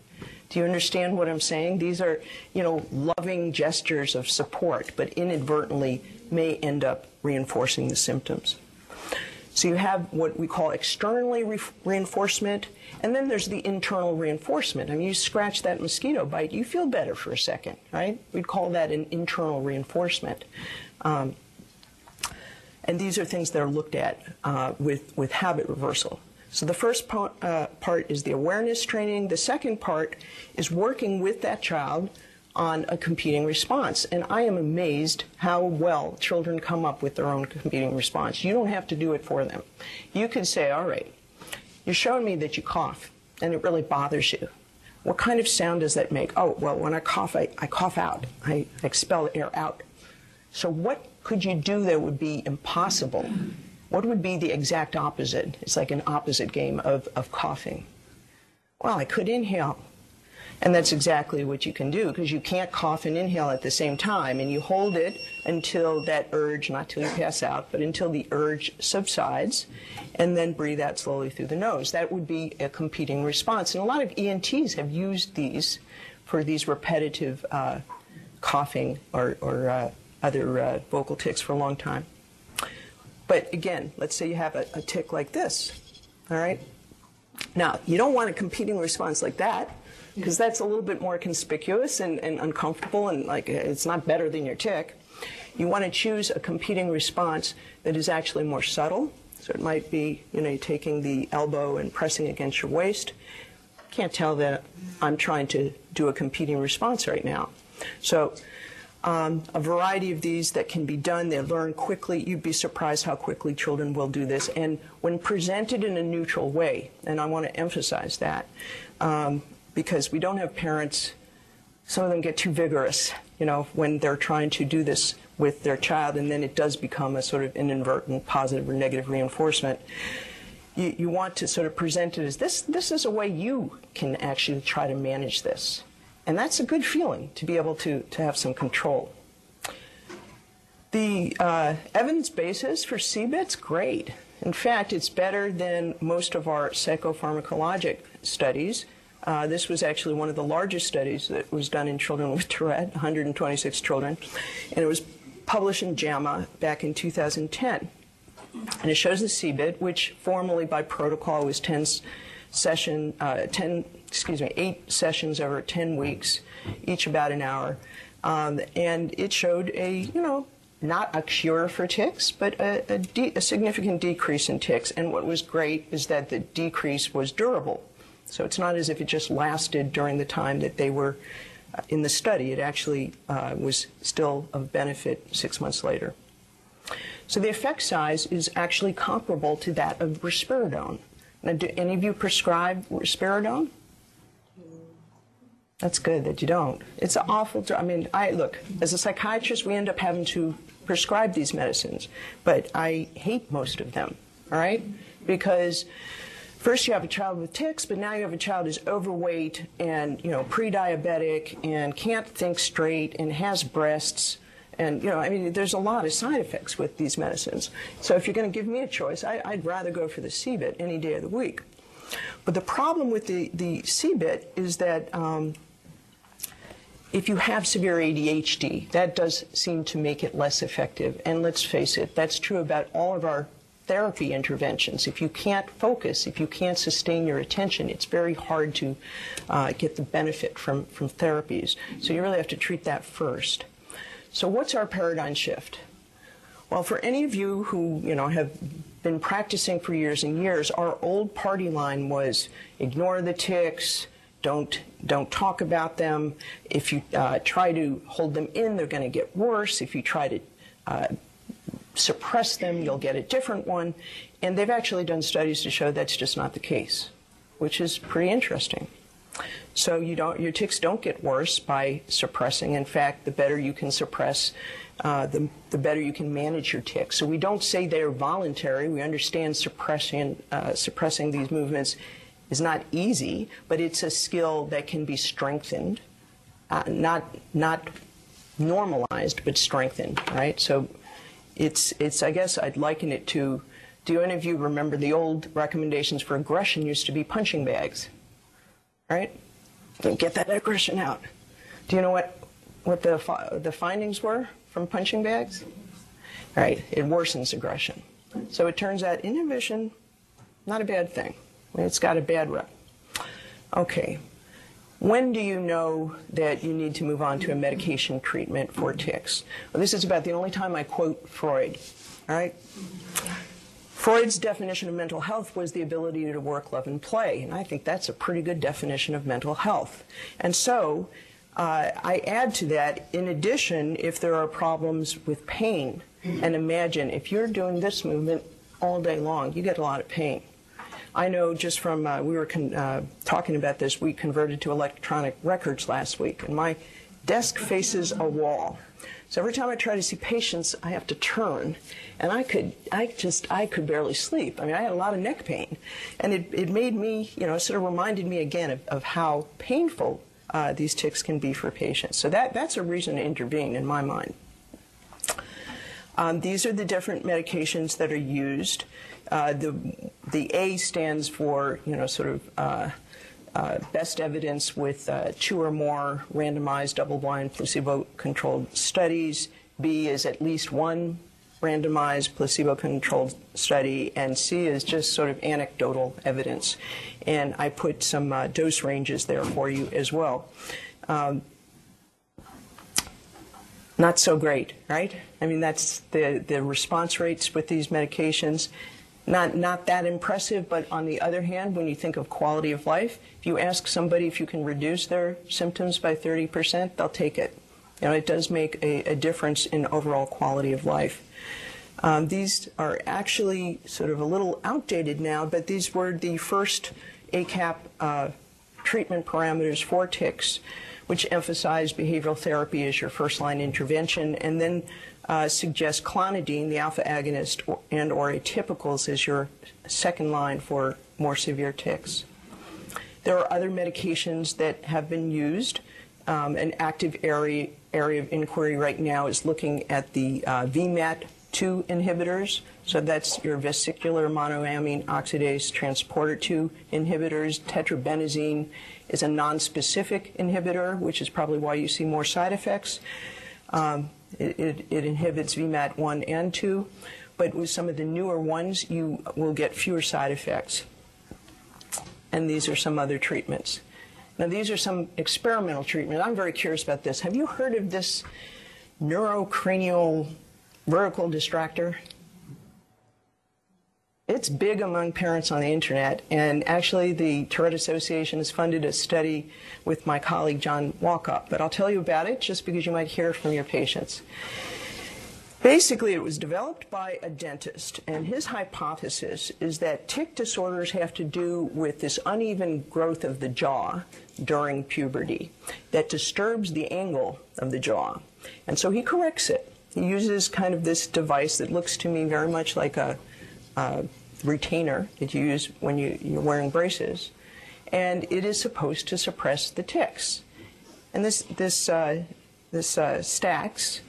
Do you understand what I'm saying? These are, you know, loving gestures of support, but inadvertently may end up reinforcing the symptoms. So you have what we call externally re- reinforcement, and then there's the internal reinforcement. I mean, you scratch that mosquito bite, you feel better for a second, right? We'd call that an internal reinforcement. Um, and these are things that are looked at uh, with, with habit reversal. So the first uh, part is the awareness training. The second part is working with that child on a competing response. And I am amazed how well children come up with their own competing response. You don't have to do it for them. You can say, all right, you're showing me that you cough and it really bothers you. What kind of sound does that make? Oh, well, when I cough, I, I cough out. I expel air out. So what could you do that would be impossible? What would be the exact opposite? It's like an opposite game of, of coughing. Well, I could inhale And that's exactly what you can do because you can't cough and inhale at the same time. And you hold it until that urge, not till you pass out, but until the urge subsides, and then breathe out slowly through the nose. That would be a competing response. And a lot of ENTs have used these for these repetitive uh, coughing or, or uh, other uh, vocal tics for a long time. But again, let's say you have a, a tic like this, all right? Now, you don't want a competing response like that because that's a little bit more conspicuous and, and uncomfortable and like it's not better than your tic. You want to choose a competing response that is actually more subtle. So it might be, you know, taking the elbow and pressing against your waist. Can't tell that I'm trying to do a competing response right now. So um, a variety of these that can be done. They learn quickly. You'd be surprised how quickly children will do this. And when presented in a neutral way, and I want to emphasize that, um, because we don't have parents, some of them get too vigorous, you know, when they're trying to do this with their child, and then it does become a sort of inadvertent positive or negative reinforcement. You, you want to sort of present it as this, this is a way you can actually try to manage this. And that's a good feeling to be able to, to have some control. The uh, evidence basis for CBIT's great. In fact, it's better than most of our psychopharmacologic studies. Uh, this was actually one of the largest studies that was done in children with Tourette, 126 children, and it was published in JAMA back in 2010. And it shows the CBIT, which formally by protocol was 10 session, uh, 10, excuse me, eight sessions over 10 weeks, each about an hour. Um, and it showed a, you know, not a cure for tics, but a, a, a, significant decrease in tics. And what was great is that the decrease was durable. So it's not as if it just lasted during the time that they were uh, in the study. It actually uh, was still of benefit six months later. So the effect size is actually comparable to that of risperidone. Now, do any of you prescribe risperidone? That's good that you don't. It's an awful. drug. I mean, I look as a psychiatrist, we end up having to prescribe these medicines, but I hate most of them. All right, because first you have a child with tics, but now you have a child who's overweight and you know pre-diabetic and can't think straight and has breasts. And you know, I mean, there's a lot of side effects with these medicines. So if you're going to give me a choice, I, would rather go for the CBIT any day of the week. But the problem with the the CBIT is that um, if you have severe ADHD, that does seem to make it less effective. And let's face it, that's true about all of our therapy interventions. If you can't focus, if you can't sustain your attention, it's very hard to uh, get the benefit from, from therapies. So you really have to treat that first. So what's our paradigm shift? Well, for any of you who, you know, have been practicing for years and years, our old party line was ignore the tics, don't don't talk about them. If you uh, try to hold them in, they're going to get worse. If you try to uh, suppress them, you'll get a different one. And they've actually done studies to show that's just not the case, which is pretty interesting. So you don't, your tics don't get worse by suppressing. In fact, the better you can suppress, uh, the, the better you can manage your tics. So we don't say they're voluntary. We understand suppressing, uh, suppressing these movements is not easy, but it's a skill that can be strengthened, uh, not not normalized, but strengthened. Right. So it's it's. I guess I'd liken it to. Do any of you remember the old recommendations for aggression used to be punching bags? Right. Get that aggression out. Do you know what what the the findings were from punching bags? Right. It worsens aggression. So it turns out inhibition, not a bad thing. It's got a bad rep. Okay. When do you know that you need to move on to a medication treatment for tics? Well, this is about the only time I quote Freud. All right? Freud's definition of mental health was the ability to work, love, and play. And I think that's a pretty good definition of mental health. And so uh, I add to that, in addition, if there are problems with pain, and imagine if you're doing this movement all day long, you get a lot of pain. I know just from, uh, we were uh, talking about this, we converted to electronic records last week, and my desk faces a wall. So every time I try to see patients, I have to turn, and I could, I just, I could barely sleep. I mean, I had a lot of neck pain, and it, it made me, you know, sort of reminded me again of, of how painful uh, these tics can be for patients. So that, that's a reason to intervene in my mind. Um, these are the different medications that are used. Uh, the, the A stands for, you know, sort of uh, uh, best evidence with uh, two or more randomized double-blind placebo-controlled studies. B is at least one randomized placebo-controlled study, and C is just sort of anecdotal evidence. And I put some uh, dose ranges there for you as well. Um, not so great, right? I mean, that's the, the response rates with these medications. Not, not that impressive, but on the other hand, when you think of quality of life, if you ask somebody if you can reduce their symptoms by 30%, they'll take it. You know, it does make a, a difference in overall quality of life. Um, these are actually sort of a little outdated now, but these were the first ACAP uh, treatment parameters for tics, which emphasize behavioral therapy as your first line intervention, and then uh, suggest clonidine, the alpha agonist, and or atypicals as your second line for more severe tics. There are other medications that have been used. Um, an active area, area of inquiry right now is looking at the uh, VMAT2 inhibitors. So that's your vesicular monoamine oxidase transporter 2 inhibitors. Tetrabenazine is a non-specific inhibitor, which is probably why you see more side effects. Um, it, it, it, inhibits VMAT 1 and 2, but with some of the newer ones, you will get fewer side effects. And these are some other treatments. Now, these are some experimental treatments. I'm very curious about this. Have you heard of this neurocranial vertical distractor? It's big among parents on the internet, and actually, the Tourette Association has funded a study with my colleague John Walkup. But I'll tell you about it just because you might hear from your patients. Basically, it was developed by a dentist, and his hypothesis is that tic disorders have to do with this uneven growth of the jaw during puberty that disturbs the angle of the jaw. And so he corrects it. He uses kind of this device that looks to me very much like a, a retainer that you use when you, you're wearing braces, and it is supposed to suppress the tics. And this, this, uh, this uh, Stacks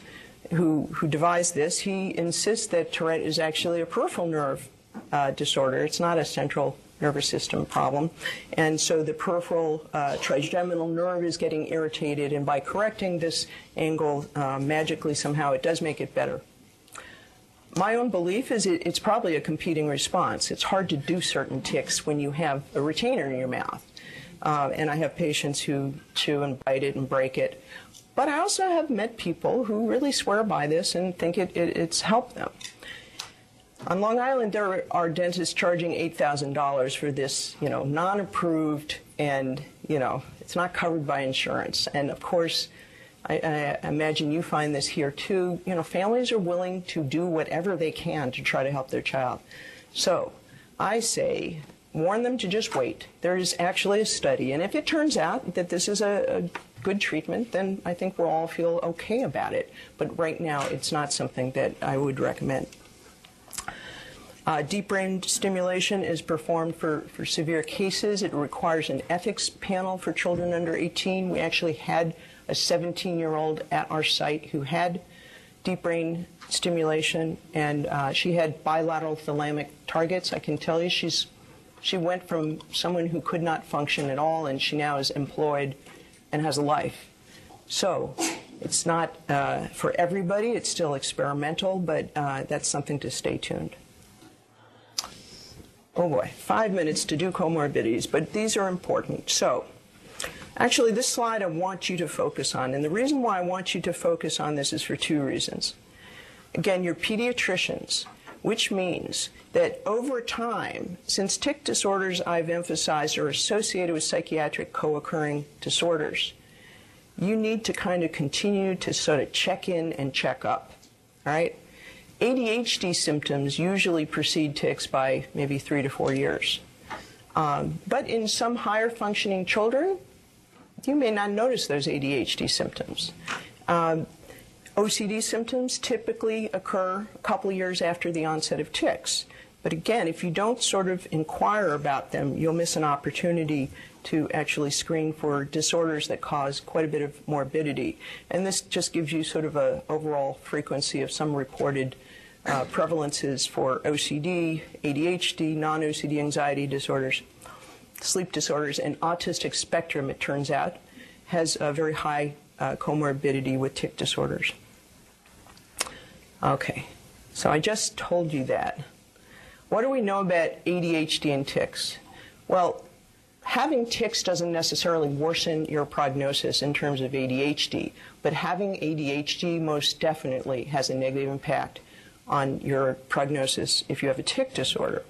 who, who devised this, he insists that Tourette is actually a peripheral nerve uh, disorder. It's not a central nervous system problem. And so the peripheral uh, trigeminal nerve is getting irritated, and by correcting this angle uh, magically somehow, it does make it better. My own belief is it, it's probably a competing response. It's hard to do certain tics when you have a retainer in your mouth. Uh, and I have patients who chew and bite it and break it. But I also have met people who really swear by this and think it, it, it's helped them. On Long Island, there are dentists charging $8,000 for this, you know, non-approved and, you know, it's not covered by insurance. And of course, I, I, imagine you find this here too. You know, families are willing to do whatever they can to try to help their child. So I say, warn them to just wait. There is actually a study, and if it turns out that this is a, a good treatment, then I think we'll all feel okay about it. But right now, it's not something that I would recommend. Uh, deep brain stimulation is performed for, for severe cases. It requires an ethics panel for children under 18. We actually had a 17 year old at our site who had deep brain stimulation, and uh, she had bilateral thalamic targets. I can tell you she's she went from someone who could not function at all, and she now is employed and has a life. So it's not uh, for everybody. It's still experimental, but uh, that's something to stay tuned. Oh boy, five minutes to do comorbidities, but these are important. So, actually, this slide I want you to focus on, and the reason why I want you to focus on this is for two reasons. Again, you're pediatricians, which means that over time, since tic disorders I've emphasized are associated with psychiatric co occurring disorders, you need to kind of continue to sort of check in and check up, right? ADHD symptoms usually precede tics by maybe three to four years. Um, but in some higher functioning children, you may not notice those ADHD symptoms. Um, OCD symptoms typically occur a couple of years after the onset of tics. But again, if you don't sort of inquire about them, you'll miss an opportunity to actually screen for disorders that cause quite a bit of morbidity. And this just gives you sort of a overall frequency of some reported uh, prevalences for OCD, ADHD, non-OCD anxiety disorders, sleep disorders, and autistic spectrum, it turns out, has a very high uh, comorbidity with tic disorders. Okay, so I just told you that. What do we know about ADHD and tics? Well, having tics doesn't necessarily worsen your prognosis in terms of ADHD, but having ADHD most definitely has a negative impact on your prognosis if you have a tic disorder.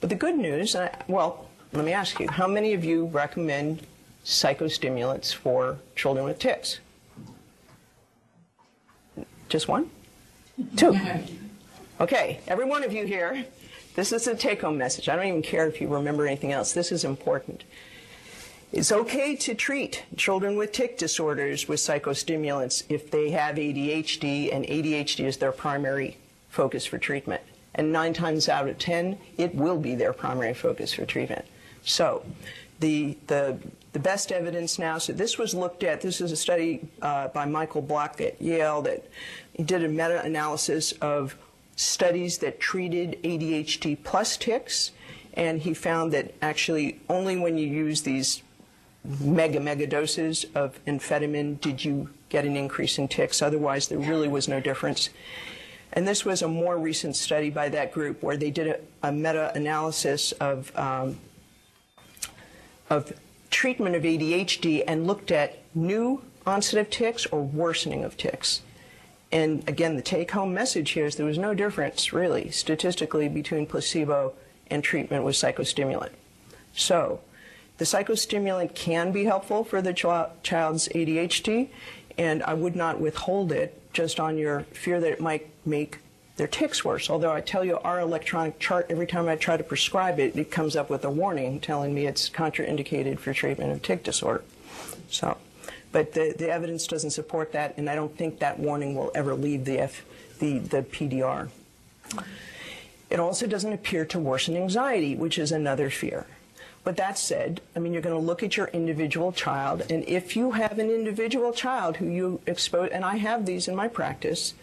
But the good news, uh, well, let me ask you, how many of you recommend psychostimulants for children with tics? Just one? Two. Okay, every one of you here, this is a take home message. I don't even care if you remember anything else. This is important. It's okay to treat children with tic disorders with psychostimulants if they have ADHD and ADHD is their primary focus for treatment. And nine times out of ten, it will be their primary focus for treatment. So, the, the, the best evidence now, so this was looked at, this is a study uh, by Michael Bloch at Yale that did a meta analysis of studies that treated ADHD plus tics, and he found that actually only when you use these mega, mega doses of amphetamine did you get an increase in tics. Otherwise, there really was no difference. And this was a more recent study by that group where they did a, a meta analysis of, um, of treatment of ADHD and looked at new onset of tics or worsening of tics. And again, the take home message here is there was no difference, really, statistically, between placebo and treatment with psychostimulant. So, the psychostimulant can be helpful for the ch- child's ADHD, and I would not withhold it just on your fear that it might make their tics worse. Although I tell you, our electronic chart, every time I try to prescribe it, it comes up with a warning telling me it's contraindicated for treatment of tic disorder. So, but the, the evidence doesn't support that, and I don't think that warning will ever leave the, F, the, the PDR. It also doesn't appear to worsen anxiety, which is another fear. But that said, I mean, you're going to look at your individual child, and if you have an individual child who you expose, and I have these in my practice,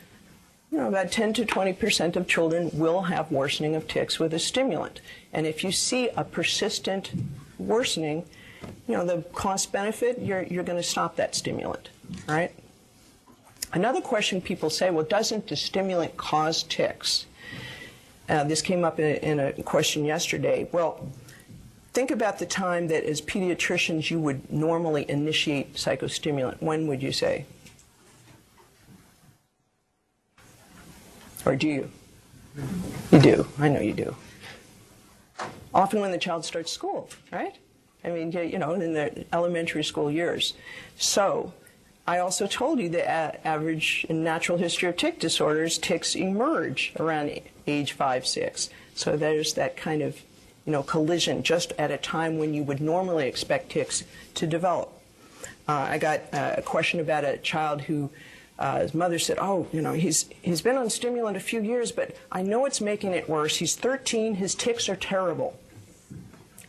you know, about 10 to 20 percent of children will have worsening of tics with a stimulant. And if you see a persistent worsening, you know, the cost benefit, you're, you're going to stop that stimulant, right? Another question people say, well, doesn't the stimulant cause tics? Uh, this came up in, in a question yesterday. Well, think about the time that as pediatricians you would normally initiate psychostimulant. When would you say? Or do you? You do. I know you do. Often when the child starts school, right? I mean, you know, in the elementary school years. So, I also told you the average in natural history of tic disorders, tics emerge around age five, six. So there's that kind of, you know, collision just at a time when you would normally expect tics to develop. Uh, I got a question about a child who uh, his mother said, "Oh, you know, he's he's been on stimulant a few years, but I know it's making it worse. He's 13. His tics are terrible."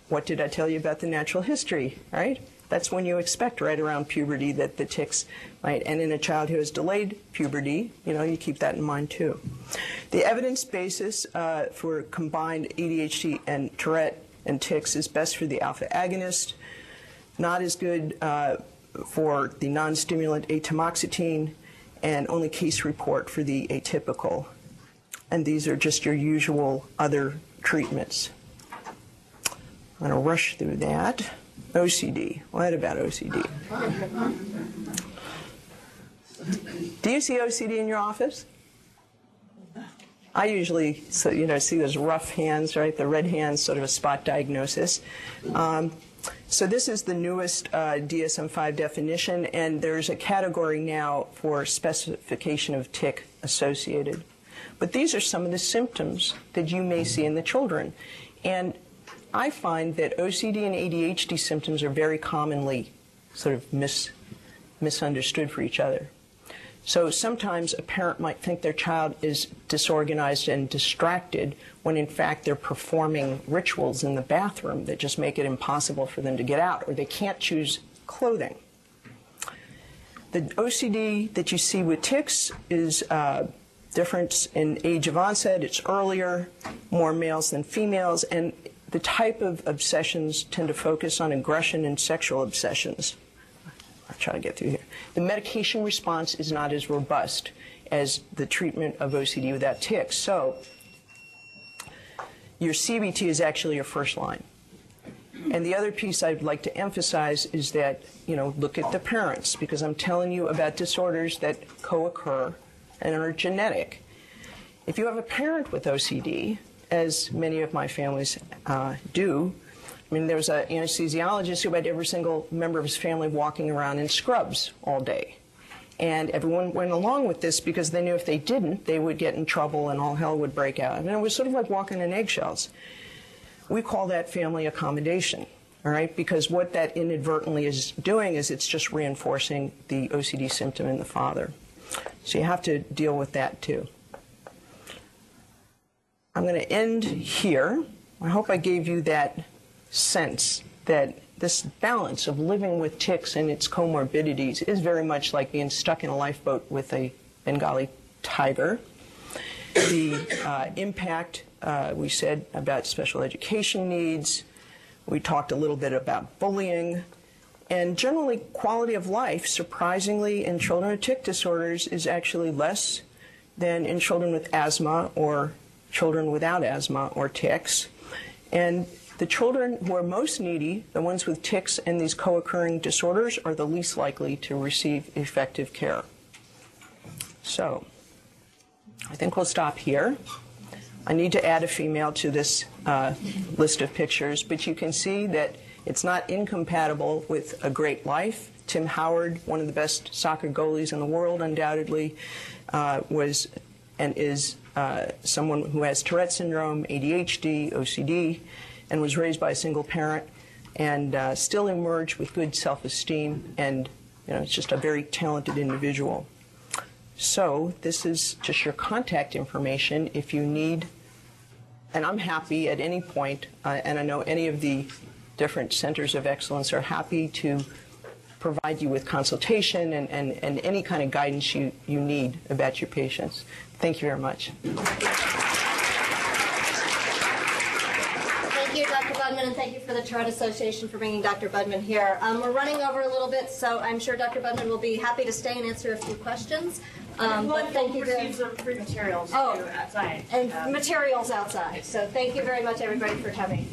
What did I tell you about the natural history, right? That's when you expect right around puberty that the tics might. And in a child who has delayed puberty, you know, you keep that in mind too. The evidence basis uh, for combined ADHD and Tourette and tics is best for the alpha agonist, not as good uh, for the non-stimulant atomoxetine, and only case report for the atypical. And these are just your usual other treatments. I'm going to rush through that. OCD. What about OCD? Do you see OCD in your office? I usually, so, you know, see those rough hands, right? The red hands, sort of a spot diagnosis. Um, so this is the newest uh, DSM-5 definition, and there's a category now for specification of tic associated. But these are some of the symptoms that you may see in the children. And I find that OCD and ADHD symptoms are very commonly sort of mis, misunderstood for each other. So sometimes a parent might think their child is disorganized and distracted when in fact they're performing rituals in the bathroom that just make it impossible for them to get out, or they can't choose clothing. The OCD that you see with tics is uh, difference in age of onset. It's earlier, more males than females, and the type of obsessions tend to focus on aggression and sexual obsessions. I'll try to get through here. The medication response is not as robust as the treatment of OCD without tics. So your CBT is actually your first line. And the other piece I'd like to emphasize is that, you know, look at the parents because I'm telling you about disorders that co-occur and are genetic. If you have a parent with OCD, as many of my families uh, do, I mean, there was an anesthesiologist who had every single member of his family walking around in scrubs all day. And everyone went along with this because they knew if they didn't, they would get in trouble and all hell would break out. And it was sort of like walking in eggshells. We call that family accommodation, all right? Because what that inadvertently is doing is it's just reinforcing the OCD symptom in the father. So you have to deal with that too. I'm going to end here. I hope I gave you that sense that this balance of living with tics and its comorbidities is very much like being stuck in a lifeboat with a Bengali tiger. The uh, impact uh, we said about special education needs. We talked a little bit about bullying. And generally, quality of life, surprisingly, in children with tic disorders is actually less than in children with asthma or children without asthma or tics. And the children who are most needy, the ones with tics and these co occurring disorders, are the least likely to receive effective care. So, I think we'll stop here. I need to add a female to this uh, list of pictures, but you can see that it's not incompatible with a great life. Tim Howard, one of the best soccer goalies in the world, undoubtedly, uh, was and is uh, someone who has Tourette syndrome, ADHD, OCD, and was raised by a single parent, and uh, still emerged with good self-esteem, and you know, it's just a very talented individual. So this is just your contact information if you need, and I'm happy at any point, uh, and I know any of the different centers of excellence are happy to provide you with consultation and, and, and any kind of guidance you, you need about your patients. Thank you very much. Thank you, Dr. Budman, and thank you for the Tourette Association for bringing Dr. Budman here. Um, we're running over a little bit, so I'm sure Dr. Budman will be happy to stay and answer a few questions. Um, but thank you very free materials Oh. outside. and Um, materials outside. So thank you very much, everybody, for coming.